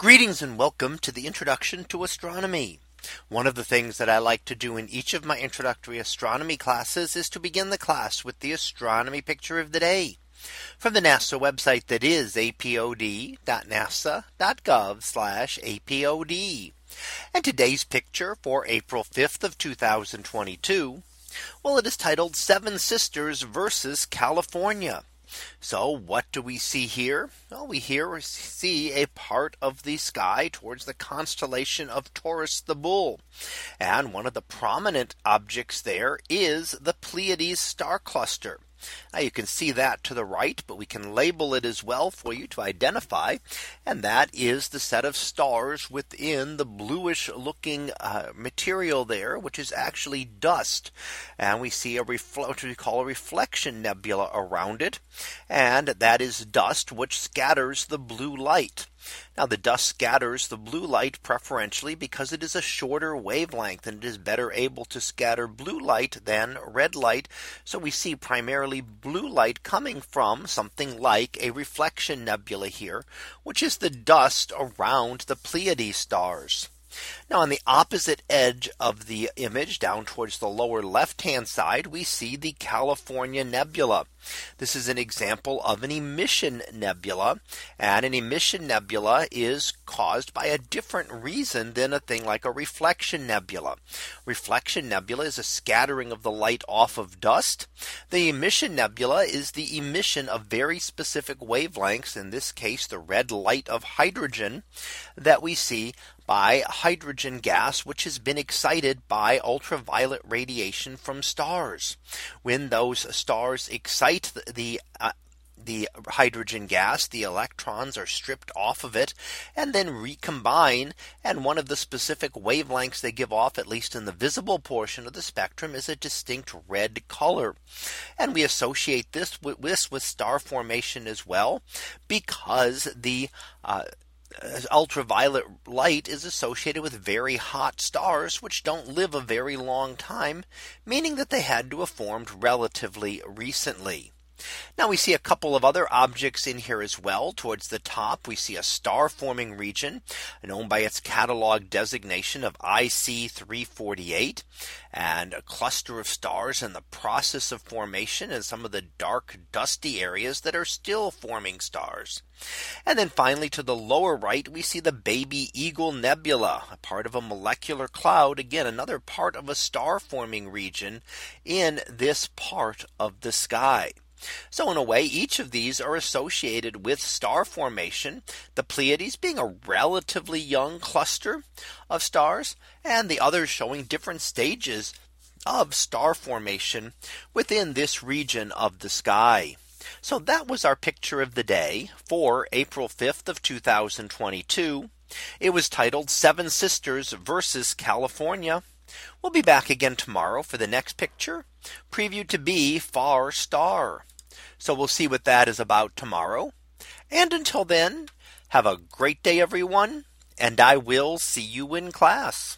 Greetings and welcome to the introduction to astronomy. One of the things that I like to do in each of my introductory astronomy classes is to begin the class with the astronomy picture of the day from the NASA website that is apod.nasa.gov apod. And today's picture for April 5th of 2022. Well, it is titled Seven Sisters versus California. So what do we see here? Well, we here see a part of the sky towards the constellation of Taurus the Bull. And one of the prominent objects there is the Pleiades star cluster. Now you can see that to the right, but we can label it as well for you to identify. And that is the set of stars within the bluish looking uh, material there, which is actually dust. And we see a what we call a reflection nebula around it. And that is dust which scatters the blue light. Now the dust scatters the blue light preferentially because it is a shorter wavelength and it is better able to scatter blue light than red light. So we see primarily blue light coming from something like a reflection nebula here, which is the dust around the Pleiades stars. Now on the opposite edge of the image down towards the lower left hand side, we see the California Nebula. This is an example of an emission nebula. And an emission nebula is caused by a different reason than a thing like a reflection nebula. Reflection nebula is a scattering of the light off of dust. The emission nebula is the emission of very specific wavelengths, in this case, the red light of hydrogen that we see by hydrogen gas, which has been excited by ultraviolet radiation from stars. When those stars excite the, the uh, the hydrogen gas, the electrons are stripped off of it and then recombine. And one of the specific wavelengths they give off, at least in the visible portion of the spectrum, is a distinct red color. And we associate this with, this with star formation as well, because the uh, ultraviolet light is associated with very hot stars which don't live a very long time, meaning that they had to have formed relatively recently. Now we see a couple of other objects in here as well. Towards the top, we see a star forming region known by its catalog designation of IC 348 and a cluster of stars in the process of formation and some of the dark dusty areas that are still forming stars. And then finally to the lower right, we see the baby Eagle Nebula, a part of a molecular cloud. Again, another part of a star forming region in this part of the sky. So in a way, each of these are associated with star formation, the Pleiades being a relatively young cluster of stars, and the others showing different stages of star formation within this region of the sky. So that was our picture of the day for April 5th of 2022. It was titled Seven Sisters versus California. We'll be back again tomorrow for the next picture previewed to be Far Star. So we'll see what that is about tomorrow. And until then, have a great day, everyone. And I will see you in class.